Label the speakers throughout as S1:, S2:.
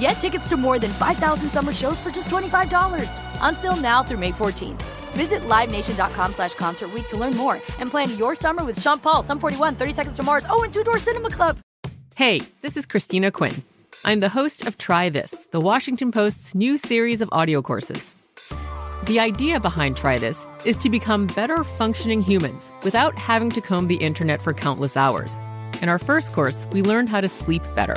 S1: Get tickets to more than 5,000 summer shows for just $25. Until now through May 14th. Visit LiveNation.com slash Concert to learn more and plan your summer with Sean Paul, Sum 41, 30 Seconds to Mars, oh, and Two Door Cinema Club.
S2: Hey, this is Christina Quinn. I'm the host of Try This, the Washington Post's new series of audio courses. The idea behind Try This is to become better functioning humans without having to comb the internet for countless hours. In our first course, we learned how to sleep better.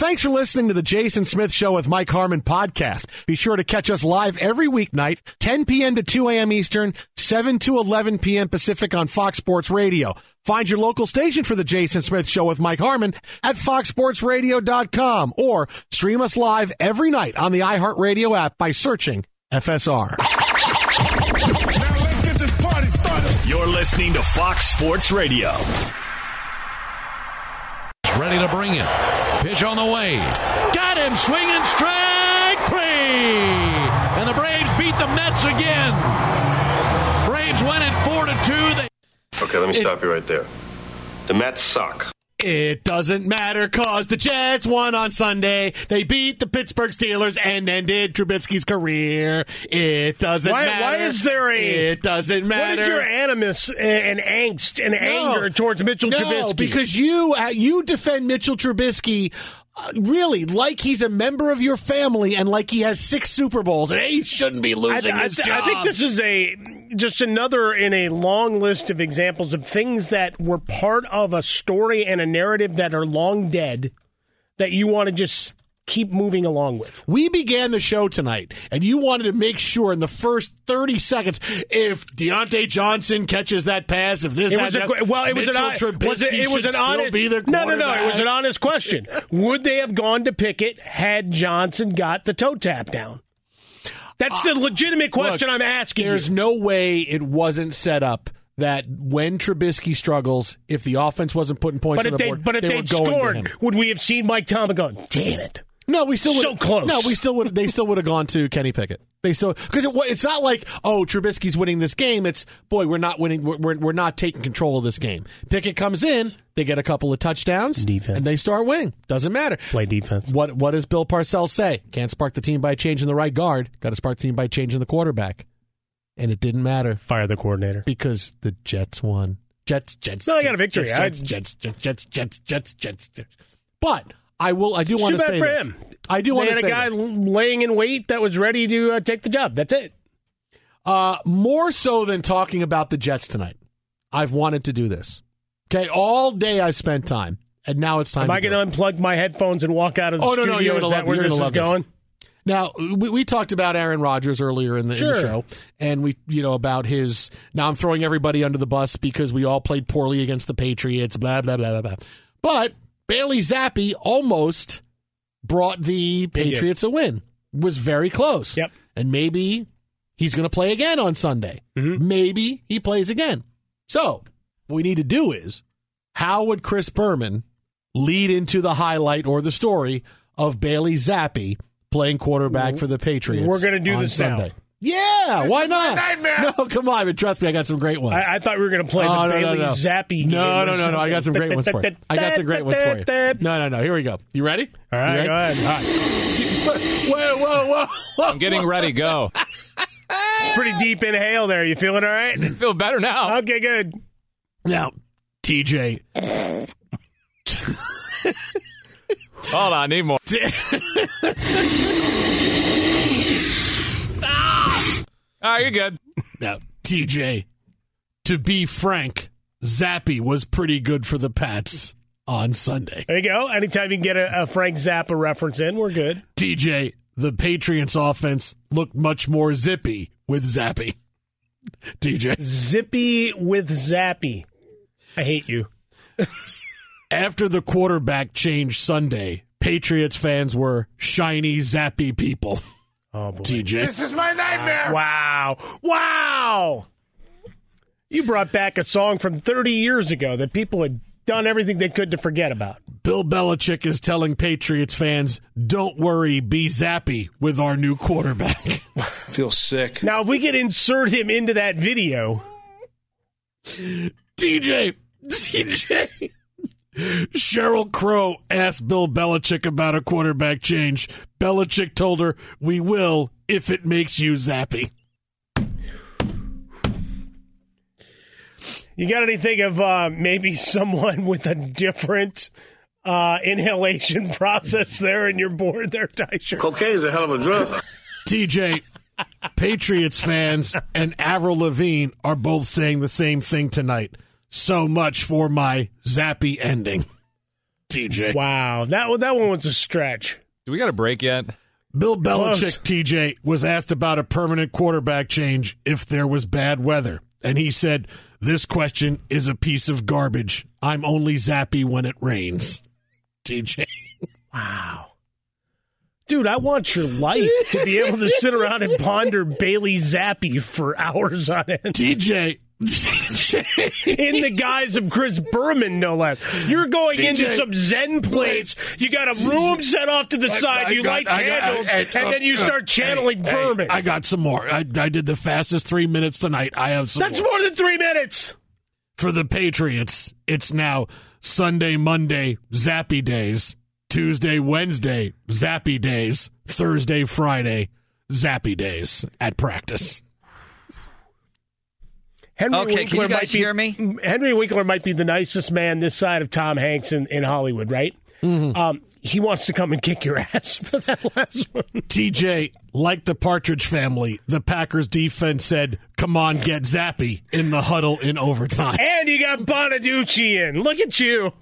S3: Thanks for listening to the Jason Smith Show with Mike Harmon podcast. Be sure to catch us live every weeknight, 10 p.m. to 2 a.m. Eastern, 7 to 11 p.m. Pacific on Fox Sports Radio. Find your local station for the Jason Smith Show with Mike Harmon at foxsportsradio.com or stream us live every night on the iHeartRadio app by searching FSR. Now let's get this party started.
S4: You're listening to Fox Sports Radio.
S5: Ready to bring it. Pitch on the way. Got him swinging strike three. And the Braves beat the Mets again. Braves win it four to two. They-
S6: okay, let me stop you right there. The Mets suck.
S3: It doesn't matter cause the Jets won on Sunday. They beat the Pittsburgh Steelers and ended Trubisky's career. It doesn't
S7: why,
S3: matter.
S7: Why is there a?
S3: It doesn't matter.
S7: What is your animus and angst and
S3: No.
S7: anger towards Mitchell
S3: no,
S7: Trubisky?
S3: because you uh, you defend Mitchell Trubisky. Really, like he's a member of your family, and like he has six Super Bowls, and he shouldn't be losing
S7: I-
S3: his
S7: I
S3: job.
S7: think this is a just another in a long list of examples of things that were part of a story and a narrative that are long dead that you want to just keep moving along with.
S3: We began the show tonight, and you wanted to make sure in the first 30 seconds if Diontae Johnson catches that pass, if this
S7: It was a,
S3: happens,
S7: well, it was an,
S3: Mitchell
S7: hon-
S3: Trubisky
S7: was it, it was an honest. no, no, no. It was an honest question. Would they have gone to Pickett had Johnson got the toe tap down? That's the legitimate question
S3: Uh, Look,
S7: I'm asking.
S3: There's
S7: you.
S3: no way it wasn't set up that when Trubisky struggles, if the offense wasn't putting points
S7: but
S3: on the
S7: they
S3: board,
S7: but if
S3: they going
S7: scored, would we have seen Mike Tomlin going? Damn it!
S3: No, we still would
S7: So close.
S3: No, we still would. They still would have gone to Kenny Pickett. They still because it, it's not like oh Trubisky's winning this game. It's boy we're not winning. We're, we're we're not taking control of this game. Pickett comes in, they get a couple of touchdowns,
S7: Defense.
S3: and they start winning. Doesn't matter.
S7: Play defense.
S3: What what does Bill Parcells say? Can't spark the team by changing the right guard. Got to spark the team by changing the quarterback. And it didn't matter
S7: Fire the coordinator.
S3: because the Jets won. Jets, Jets.
S7: No, they got a victory.
S3: Jets,
S7: I-
S3: Jets, Jets, Jets, Jets, Jets, Jets, Jets, Jets. But I will. I do want
S7: too
S3: to
S7: bad
S3: say
S7: for
S3: this.
S7: him.
S3: I do want to
S7: had
S3: say
S7: a guy
S3: this.
S7: laying in wait that was ready to uh, take the job. That's it.
S3: Uh, more so than talking about the Jets tonight, I've wanted to do this. Okay, all day I've spent time, and now it's time.
S7: Am
S3: to
S7: I going to unplug my headphones and walk out of the
S3: Oh no,
S7: studio?
S3: no, you're gonna love,
S7: where
S3: you're
S7: this is
S3: love this. Now we, we talked about Aaron Rodgers earlier in the, in the show, and we you know about his. Now I'm throwing everybody under the bus because we all played poorly against the Patriots. Blah blah blah blah blah. But Bailey Zappe almost brought the Patriots a win. Was very close.
S7: Yep.
S3: And maybe he's going to play again on Sunday.
S7: Mm-hmm.
S3: Maybe he plays again. So, what we need to do is how would Chris Berman lead into the highlight or the story of Bailey Zappe playing quarterback for the Patriots?
S7: We're gonna do
S3: on
S7: this now.
S3: Sunday. Yeah, why
S8: is my
S3: not?
S8: nightmare.
S3: No, come on, but trust me, I got some great ones.
S7: I, I thought we were going to play
S3: Oh,
S7: the
S3: no,
S7: Bailey
S3: no, no.
S7: Zappe.
S3: No,
S7: game
S3: no, no, no. I got some great ones for you. I got some great ones for you. No, no, no. Here we go. You ready?
S7: All right,
S3: ready?
S7: go ahead.
S3: All right. Whoa, whoa, whoa, whoa.
S9: I'm getting ready. Go.
S7: Pretty deep inhale there. You feeling all right?
S9: I feel better now.
S7: Okay, good.
S3: Now, TJ.
S9: Hold on, I need more. All right, you're good.
S3: Now, TJ, to be frank, Zappe was pretty good for the Pats on Sunday.
S7: There you go. Anytime you can get a, a Frank Zappa reference in, we're good.
S3: TJ, the Patriots offense looked much more zippy with Zappy. TJ.
S7: Zippy with Zappy. I hate you.
S3: After the quarterback change Sunday, Patriots fans were shiny, zappy people.
S7: Oh, boy.
S3: TJ.
S8: This is my nightmare.
S7: Wow. Wow. You brought back a song from 30 years ago that people had done everything they could to forget about.
S3: Bill Belichick is telling Patriots fans, don't worry, be zappy with our new quarterback.
S10: feel sick.
S7: Now, if we could insert him into that video,
S3: TJ, TJ. Sheryl Crow asked Bill Belichick about a quarterback change. Belichick told her, We will if it makes you zappy.
S7: you got anything of uh, maybe someone with a different uh, inhalation process there in your board there, Tysher?
S8: Cocaine is a hell of a drug.
S3: TJ, Patriots fans and Avril Lavigne are both saying the same thing tonight. So much for my zappy ending. TJ.
S7: Wow, that one, that one was a stretch.
S9: Do we got a break yet?
S3: Bill Belichick,
S7: Close.
S3: TJ, was asked about a permanent quarterback change if there was bad weather. And he said, This question is a piece of garbage. I'm only zappy when it rains. TJ.
S7: Wow. Dude, I want your life to be able to sit around and ponder Bailey Zappe for hours on end.
S3: TJ.
S7: In the guise of Chris Berman, no less. You're going
S3: TJ.
S7: into some Zen place. You got a room set off to the side.
S3: I
S7: you
S3: got-
S7: light
S3: I got-
S7: candles,
S3: I-
S7: and then you
S3: uh,
S7: start channeling
S3: hey, hey,
S7: Berman.
S3: I got some more. I, I did the fastest three minutes tonight. I have some
S7: That's
S3: more.
S7: more than three minutes.
S3: For the Patriots, it's now Sunday, Monday, Zappy days. Tuesday, Wednesday, Zappy days. Thursday, Friday, Zappy days at practice.
S7: Henry
S11: Okay, can you
S7: Winkler
S11: guys
S7: might be,
S11: hear me?
S7: Henry Winkler might be the nicest man this side of Tom Hanks in, in Hollywood, right?
S3: Mm-hmm.
S7: Um, he wants to come and kick your ass for that last one.
S3: TJ, like the Partridge family, the Packers defense said, come on, get Zappy in the huddle in overtime.
S7: And you got Bonaduce in. Look at you.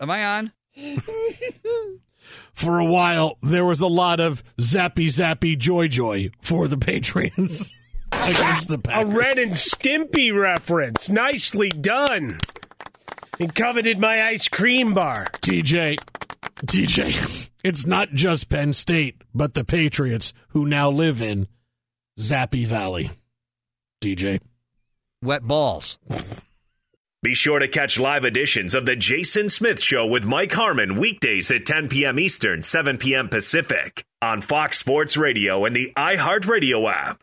S11: Am I on?
S3: For a while, there was a lot of zappy, zappy, joy, joy for the Patriots against the
S7: A
S3: Packers.
S7: Ren and Stimpy reference. Nicely done. He coveted my ice cream bar.
S3: TJ, TJ, it's not just Penn State, but the Patriots who now live in Zappy Valley. DJ.
S11: Wet balls.
S4: Be sure to catch live editions of The Jason Smith Show with Mike Harmon weekdays at 10 p.m. Eastern, 7 p.m. Pacific on Fox Sports Radio and the iHeartRadio app.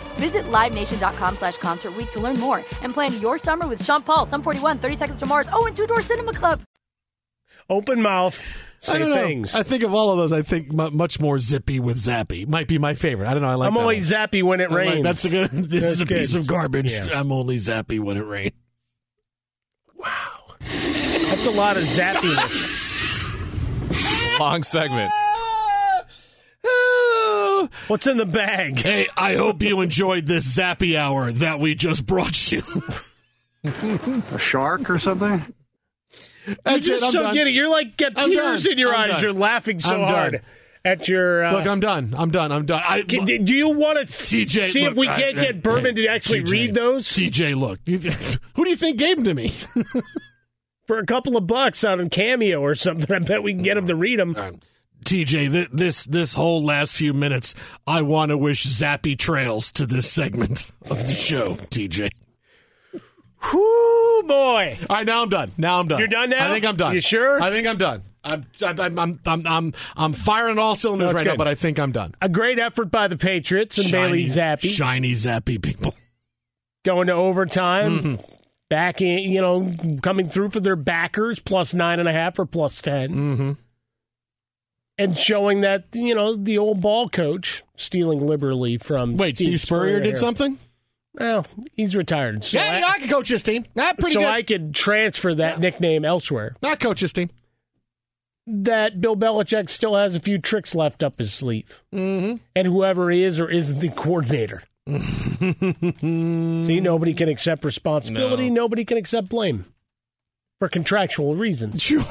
S1: Visit LiveNation.com slash Concert Week to learn more and plan your summer with Sean Paul, Sum 41, 30 Seconds to Mars, oh, and Two Door Cinema Club.
S7: Open mouth. Say
S3: I don't know.
S7: things.
S3: I think of all of those, I think mu much more zippy with Zappy might be my favorite. I don't know. I like.
S7: I'm
S3: that
S7: only
S3: one.
S7: zappy when it
S3: I like-
S7: rains.
S3: that's a good. This
S7: That's
S3: is a
S7: good.
S3: piece of garbage.
S7: Yeah.
S3: I'm only zappy when it rains.
S7: Wow, that's a lot of zappiness.
S9: Long segment.
S7: What's in the bag?
S3: Hey, I hope you enjoyed this zappy hour that we just brought you.
S12: A shark or something?
S3: That's
S7: You're
S3: it.
S7: just
S3: I'm
S7: so
S3: done.
S7: giddy. You're like got
S3: I'm
S7: tears
S3: done.
S7: in your
S3: I'm
S7: eyes.
S3: done.
S7: You're laughing so
S3: I'm done.
S7: hard at your. Uh,
S3: Look, I'm done. I'm done. I'm done. I,
S7: Can- do you want to
S3: TJ,
S7: see
S3: look,
S7: if we
S3: I-
S7: can't
S3: I-
S7: get Berman
S3: hey,
S7: to actually
S3: TJ,
S7: read those
S3: CJ, look. Who do you think gave them to me?
S7: for a couple of bucks out on Cameo or something? I bet we can get him to read them.
S3: TJ, th- this this whole last few minutes, I want to wish zappy trails to this segment of the show. TJ.
S7: Whoo, boy!
S3: All right, now I'm done. Now I'm done.
S7: You're done now?
S3: I think I'm done.
S7: You sure?
S3: I think I'm done. I'm I'm I'm I'm I'm, I'm firing all cylinders
S7: That's
S3: right now, but I think I'm done.
S7: A great effort by the Patriots and Bailey Zappe
S3: shiny zappy people.
S7: going to overtime.
S3: Mm-hmm.
S7: Back in, you know, coming through for their backers, plus nine and a half or plus 10
S3: Mm-hmm.
S7: And showing that you know the old ball coach stealing liberally from.
S3: Wait, Steve Spurrier did
S7: here.
S3: something?
S7: Well, he's retired. So
S3: yeah,
S7: I,
S3: yeah, I can coach this team. Not pretty
S7: so
S3: good.
S7: I could transfer that nickname elsewhere.
S3: Not coach this team.
S7: That Bill Belichick still has a few tricks left up his sleeve,
S3: mm-hmm.
S7: and whoever is or isn't the coordinator. See, nobody can accept responsibility.
S9: No.
S7: Nobody can accept blame for contractual reasons.
S3: Sure.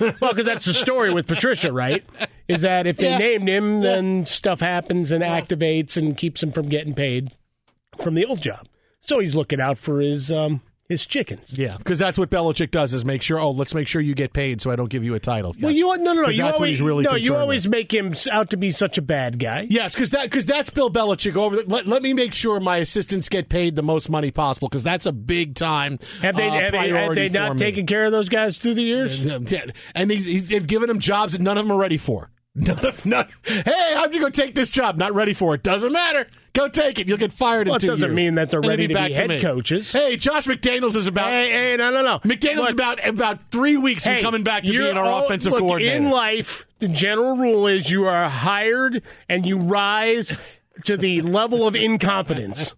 S7: well, because that's the story with Patricia, right? Is that if they
S3: Yeah.
S7: named him, then stuff happens and activates and keeps him from getting paid from the old job. So he's looking out for his um, his chickens.
S3: Yeah, because that's what Belichick does is make sure. Oh, let's make sure you get paid, so I don't give you a title.
S7: Well,
S3: Yes.
S7: you no no no. You always
S3: he's really
S7: no. You always
S3: with.
S7: make him out to be such a bad guy.
S3: Yes, because that because that's Bill Belichick over. The, let, let me make sure my assistants get paid the most money possible because that's a big time.
S7: Have they
S3: uh,
S7: have they, have they not taken care of those guys through the years?
S3: Yeah, and he's, he's, they've given him jobs that none of them are ready for. None of, none, hey, how'd you go take this job? Not ready for it. Doesn't matter. Go take it. You'll get fired
S7: Well,
S3: in
S7: it
S3: two
S7: doesn't
S3: years.
S7: mean that they're
S3: And
S7: ready to
S3: back
S7: be head
S3: me.
S7: coaches.
S3: Hey, Josh McDaniels is about.
S7: Hey, hey, no, no, no.
S3: McDaniels
S7: Look,
S3: is about about three weeks from
S7: Hey,
S3: coming back to being our
S7: all-
S3: offensive
S7: look,
S3: coordinator.
S7: In life, the general rule is you are hired and you rise to the level of incompetence.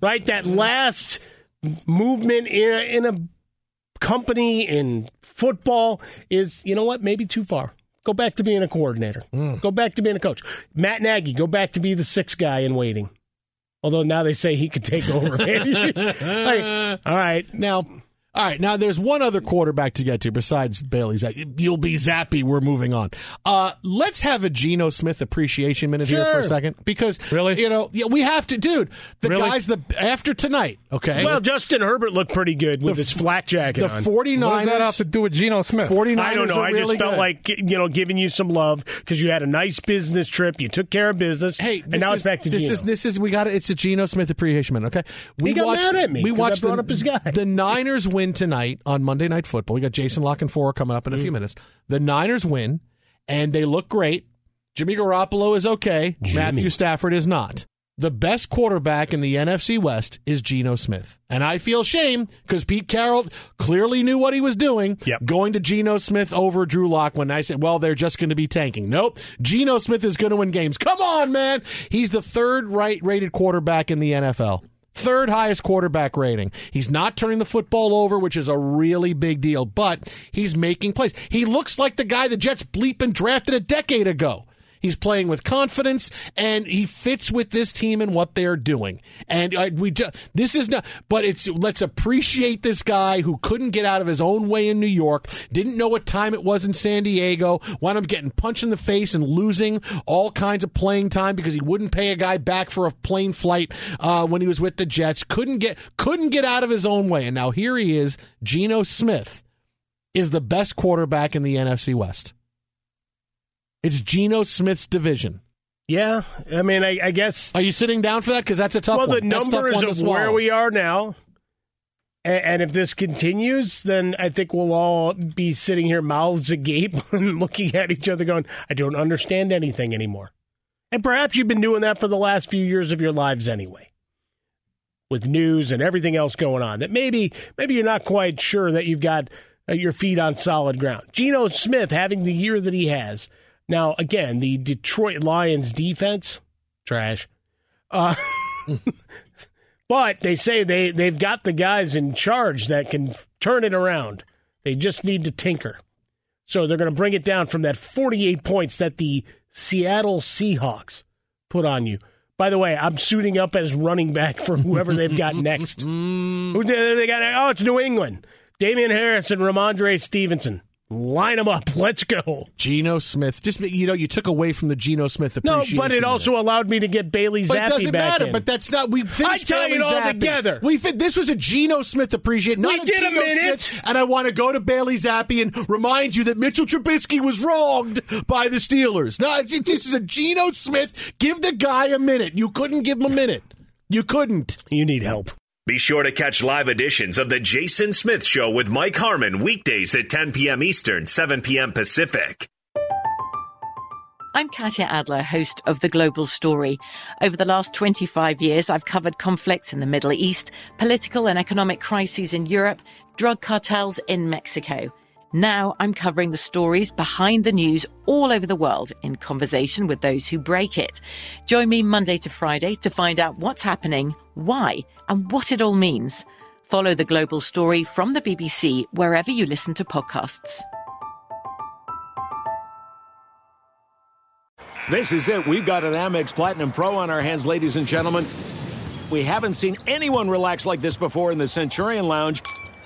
S7: right? That last movement in a, in a company in football is, you know what, maybe too far. Go back to being a coordinator.
S3: Mm.
S7: Go back to being a coach. Matt Nagy, go back to be the sixth guy in waiting. Although now they say he could take over. Like, all right.
S3: Now, All right, now there's one other quarterback to get to besides Bailey Zappe. You'll be Zappy. We're moving on. Uh, let's have a Geno Smith appreciation minute here for a second because
S7: Really?
S3: you know, yeah, we have to, dude. The
S7: Really?
S3: guys the after tonight, okay?
S7: Well, Justin Herbert looked pretty good with
S3: The
S7: his
S3: f-
S7: flak jacket
S3: the
S7: on.
S3: 49ers
S13: What does that have to do with Geno Smith?
S3: 49ers
S7: I don't know.
S3: are
S7: I
S3: really
S7: just felt
S3: good.
S7: like you know giving you some love because you had a nice business trip. You took care of business.
S3: Hey,
S7: and now
S3: is,
S7: it's back to
S3: this
S7: Geno.
S3: is this is we got it. It's a Geno Smith appreciation minute. Okay, we
S7: He got
S3: watched.
S7: mad at me
S3: we
S7: 'cause I
S3: watched
S7: brought
S3: the,
S7: up his guy.
S3: the Niners win tonight on Monday Night Football. We got Jason Lock and four coming up in a
S7: Mm.
S3: few minutes. The Niners win, and they look great. Jimmy Garoppolo is okay. Matthew Stafford is not. The best quarterback in the NFC West is Geno Smith. And I feel shame because Pete Carroll clearly knew what he was doing yep. going to Geno Smith over Drew Lock when I said, well, they're just going to be tanking. Nope. Geno Smith is going to win games. Come on, man. He's the third right rated quarterback in the NFL. Third highest quarterback rating. He's not turning the football over, which is a really big deal, but he's making plays. He looks like the guy the Jets bleep and drafted a decade ago. He's playing with confidence, and he fits with this team and what they're doing. And uh, we just this is not, but it's let's appreciate this guy who couldn't get out of his own way in New York, didn't know what time it was in San Diego, wound up getting punched in the face and losing all kinds of playing time because he wouldn't pay a guy back for a plane flight uh, when he was with the Jets. Couldn't get couldn't get out of his own way, and now here he is. Geno Smith is the best quarterback in the NFC West. It's Geno Smith's division.
S7: yeah, I mean, I, I guess.
S3: Are you sitting down for that? Because that's a tough
S7: well, the numbers of where we are now, and, and if this continues, then I think we'll all be sitting here mouths agape and looking at each other, going, "I don't understand anything anymore." And perhaps you've been doing that for the last few years of your lives anyway, with news and everything else going on. That maybe maybe you're not quite sure that you've got uh, your feet on solid ground. Geno Smith having the year that he has. Now, again, the Detroit Lions defense, trash. Uh, but they say they, they've got the guys in charge that can turn it around. They just need to tinker. So they're going to bring it down from that 48 points that the Seattle Seahawks put on you. By the way, I'm suiting up as running back for whoever they've got next. Who they got? Oh, it's New England. Damien Harris and Rhamondre Stevenson. Line them up. Let's go.
S3: Geno Smith. Just you know, you took away from the Geno Smith
S7: No, but it also allowed me to get Bailey
S3: But it
S7: Zappe
S3: doesn't matter.
S7: in.
S3: But that's not. We finished.
S7: I
S3: Bailey
S7: it all
S3: Zappe.
S7: together.
S3: We fit. This was a Geno Smith appreciation. Not
S7: We
S3: a
S7: did a
S3: Geno
S7: minute.
S3: Smith, and I want to go to Bailey Zappe and remind you that Mitchell Trubisky was wronged by the Steelers. No, this is a Geno Smith. Give the guy a minute. You couldn't give him a minute. You couldn't.
S7: You need help.
S4: Be sure to catch live editions of The Jason Smith Show with Mike Harmon weekdays at 10 p.m. Eastern, 7 p.m. Pacific.
S14: I'm Katya Adler, host of The Global Story. Over the last 25 years, I've covered conflicts in the Middle East, political and economic crises in Europe, drug cartels in Mexico. Now I'm covering the stories behind the news all over the world in conversation with those who break it. Join me Monday to Friday to find out what's happening, why, and what it all means. Follow the global story from the BBC wherever you listen to podcasts.
S15: This is it. We've got an Amex Platinum Pro on our hands, ladies and gentlemen. We haven't seen anyone relax like this before in the Centurion Lounge.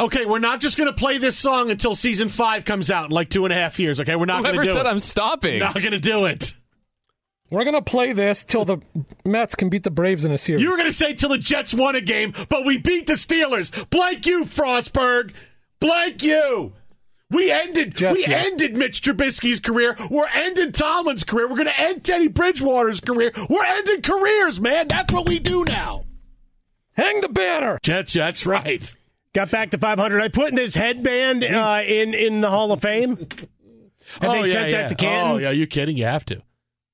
S3: Okay, we're not just going to play this song until season five comes out in like two and a half years. Okay, we're not going to
S9: Whoever
S3: do it.
S9: said I'm stopping?
S3: Not going to do it.
S13: We're gonna play this till the Mets can beat the Braves in a series.
S3: You were going to say till the Jets won a game, but we beat the Steelers. Blank you, Frostberg. Blank you. We ended.
S13: Jets,
S3: we
S13: yeah.
S3: ended Mitch Trubisky's career. We're ending Tomlin's career. We're going to end Teddy Bridgewater's career. We're ending careers, man. That's what we do now.
S13: Hang the banner.
S3: Jets. That's right.
S7: Got back to 500. I put this headband uh, in in the Hall of Fame. Have
S3: oh
S7: they
S3: yeah,
S7: sent
S3: yeah.
S7: that to Canton?
S3: Oh yeah, you kidding? You have to.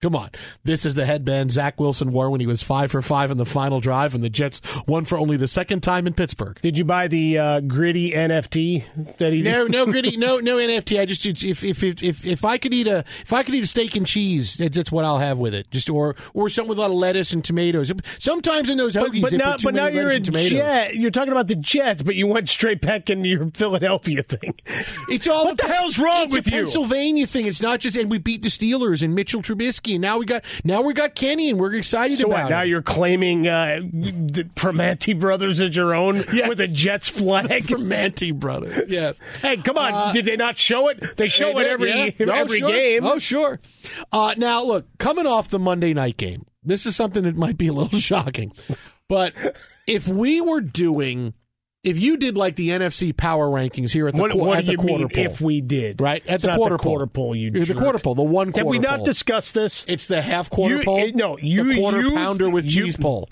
S3: Come on. This is the headband Zach Wilson wore when he was five for five in the final drive, and the Jets won for only the second time in Pittsburgh.
S7: Did you buy the uh, gritty NFT that he?
S3: No, no gritty, no, no NFT. I just if if if if, if I could eat a if I could eat a steak and cheese, that's, what I'll have with it. Just or or something with a lot of lettuce and tomatoes. Sometimes in those hoagies,
S7: But
S3: they
S7: now, but now you're a
S3: tomatoes.
S7: Jet. You're talking about the Jets, but you went straight back into your Philadelphia thing.
S3: It's all
S7: what the hell's wrong
S3: it's
S7: with
S3: a
S7: you?
S3: Pennsylvania thing. It's not just and we beat the Steelers and Mitchell Trubisky, now we got now we got Kenny, and we're excited
S7: So
S3: about
S7: what, now you're claiming uh, the Primanti brothers as your own
S3: Yes.
S7: with a Jets flag.
S3: Primanti brothers. Yes.
S7: hey, come on!
S3: Uh,
S7: Did they not show it? They show
S3: They
S7: it every
S3: yeah. Oh,
S7: every
S3: sure.
S7: game.
S3: Oh, sure. Uh, now, look, coming off the Monday night game, this is something that might be a little shocking. But if we were doing, if you did like the NFC power rankings here at the,
S7: What,
S3: qu-
S7: what
S3: at the
S7: you
S3: quarter poll,
S7: if we did?
S3: right at the quarter
S7: the quarter poll, you
S3: the quarter poll, the one
S7: Did
S3: quarter
S7: we not
S3: poll.
S7: discuss this?
S3: it's the half quarter
S7: You-
S3: poll.
S7: it- no, you-
S3: the quarter
S7: you-
S3: pounder with
S7: you-
S3: cheese poll.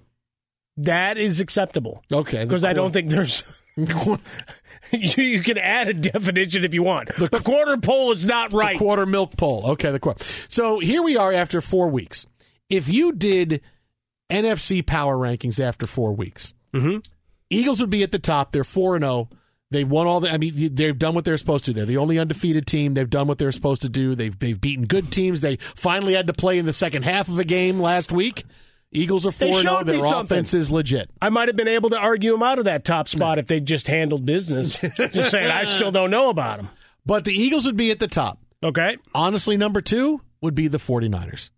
S7: That is acceptable.
S3: Okay,
S7: Because I don't think there's. you, you can add a definition if you want. The, quarter poll is not right.
S3: The quarter milk poll. Okay, the quarter. So here we are after four weeks. If you did NFC power rankings after four weeks,
S7: Mhm.
S3: Eagles would be at the top. They're four and oh. zero. They've won all the. I mean, they've done what they're supposed to. They're the only undefeated team. They've done what they're supposed to do. They've they've beaten good teams. They finally had to play in the second half of a game last week. Eagles are
S7: They
S3: four and
S7: oh. zero.
S3: Their
S7: something.
S3: offense is legit.
S7: I might have been able to argue him out of that top spot if they just handled business. just saying, I still don't know about him.
S3: But the Eagles would be at the top.
S7: Okay.
S3: Honestly, number two would be the 49ers.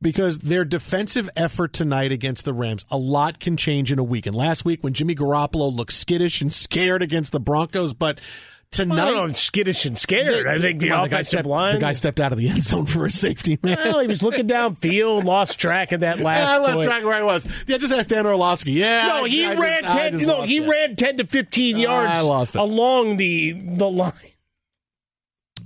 S3: Because their defensive effort tonight against the Rams, a lot can change in a week. And last week, when Jimmy Garoppolo looked skittish and scared against the Broncos, but tonight.
S7: I don't know, I'm skittish and scared. I think the
S3: Come on, guy stepped,
S7: line.
S3: The guy stepped out of the end zone for a safety, man.
S7: well, he was looking downfield, lost track of that last.
S3: I lost
S7: play.
S3: track of where I was. Yeah, just ask Dan Orlovsky. Yeah.
S7: No,
S3: I-
S7: he
S3: I just-
S7: ran
S3: I
S7: ten.
S3: just
S7: No, he
S3: it.
S7: ran ten to fifteen yards.
S3: I lost it.
S7: along the the line.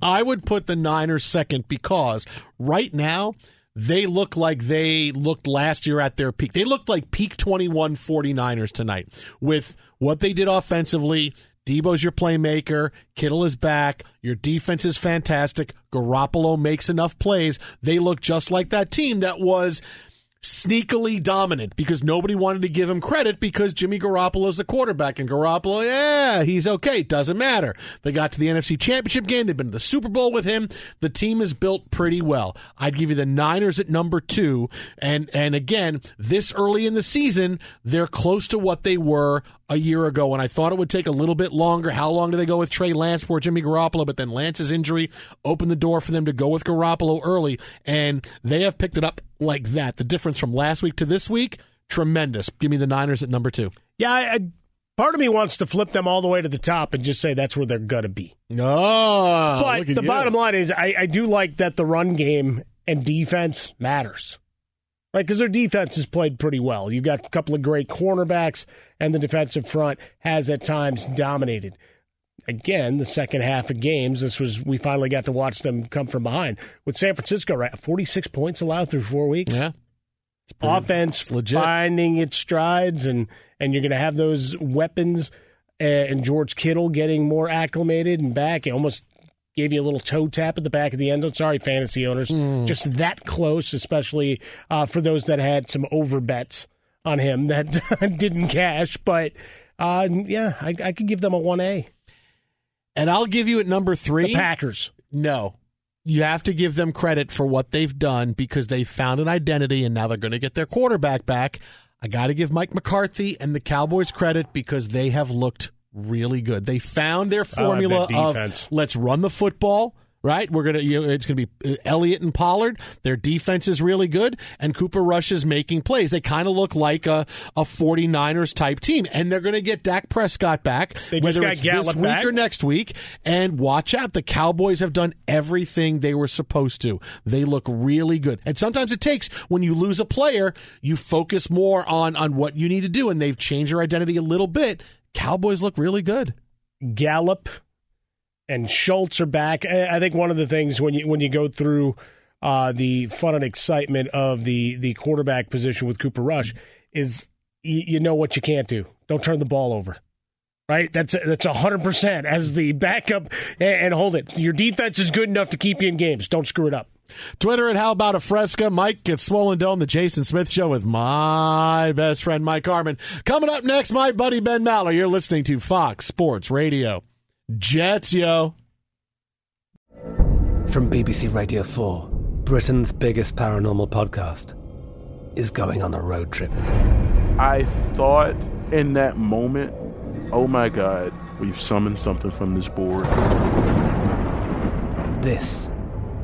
S3: I would put the Niners second because right now they look like they looked last year at their peak. They looked like peak 21 49ers tonight with what they did offensively. Deebo's your playmaker. Kittle is back. Your defense is fantastic. Garoppolo makes enough plays. They look just like that team that was sneakily dominant because nobody wanted to give him credit because Jimmy Garoppolo's the quarterback and Garoppolo, yeah, he's okay. Doesn't matter. They got to the NFC Championship game. They've been to the Super Bowl with him. The team is built pretty well. I'd give you the Niners at number two. And and again, this early in the season, they're close to what they were a year ago. And I thought it would take a little bit longer. How long do they go with Trey Lance for Jimmy Garoppolo? But then Lance's injury opened the door for them to go with Garoppolo early, and they have picked it up like that. The difference from last week to this week, tremendous. Give me the Niners at number two.
S7: Yeah, I, I, part of me wants to flip them all the way to the top and just say that's where they're gonna be.
S3: Oh,
S7: but
S3: look at
S7: the
S3: you.
S7: bottom line is, I, I do like that the run game and defense matters. Right, because their defense has played pretty well. You've got a couple of great cornerbacks, and the defensive front has at times dominated. Again, the second half of games, this was we finally got to watch them come from behind. With San Francisco, right, forty six points allowed through four weeks.
S3: Yeah, It's
S7: offense finding its strides, and and you're going to have those weapons. Eh, and George Kittle getting more acclimated and back. It almost gave you a little toe tap at the back of the end zone. Sorry, fantasy owners, just that close, especially uh, for those that had some over bets on him that didn't cash. But uh, yeah, I, I could give them a one A.
S3: And I'll give you at number three.
S7: The Packers.
S3: No. You have to give them credit for what they've done because they found an identity and now they're going to get their quarterback back. I got to give Mike McCarthy and the Cowboys credit because they have looked really good. They found their formula of let's run the football. Right, we're gonna. You know, it's gonna be uh, Elliott and Pollard. Their defense is really good, and Cooper Rush is making plays. They kind of look like a, a 49ers type team, and they're gonna get Dak Prescott back, whether it's this week
S7: back.
S3: or next week. And watch out, the Cowboys have done everything they were supposed to. They look really good, and sometimes it takes when you lose a player, you focus more on on what you need to do, and they've changed their identity a little bit. Cowboys look really good.
S7: Gallup and Schultz are back. I think one of the things when you when you go through uh, the fun and excitement of the the quarterback position with Cooper Rush is you, you know what you can't do. Don't turn the ball over. Right, that's that's hundred percent as the backup, and, and hold it. Your defense is good enough to keep you in games. Don't screw it up.
S3: Twitter at How About a Fresca. Mike gets Swollen Dome, the Jason Smith Show with my best friend Mike Harmon. Coming up next, my buddy Ben Maller. You're listening to Fox Sports Radio. Jets, yo.
S16: From BBC Radio 4, Britain's biggest paranormal podcast is going on a road trip.
S17: I thought in that moment, oh my God, we've summoned something from this board.
S16: This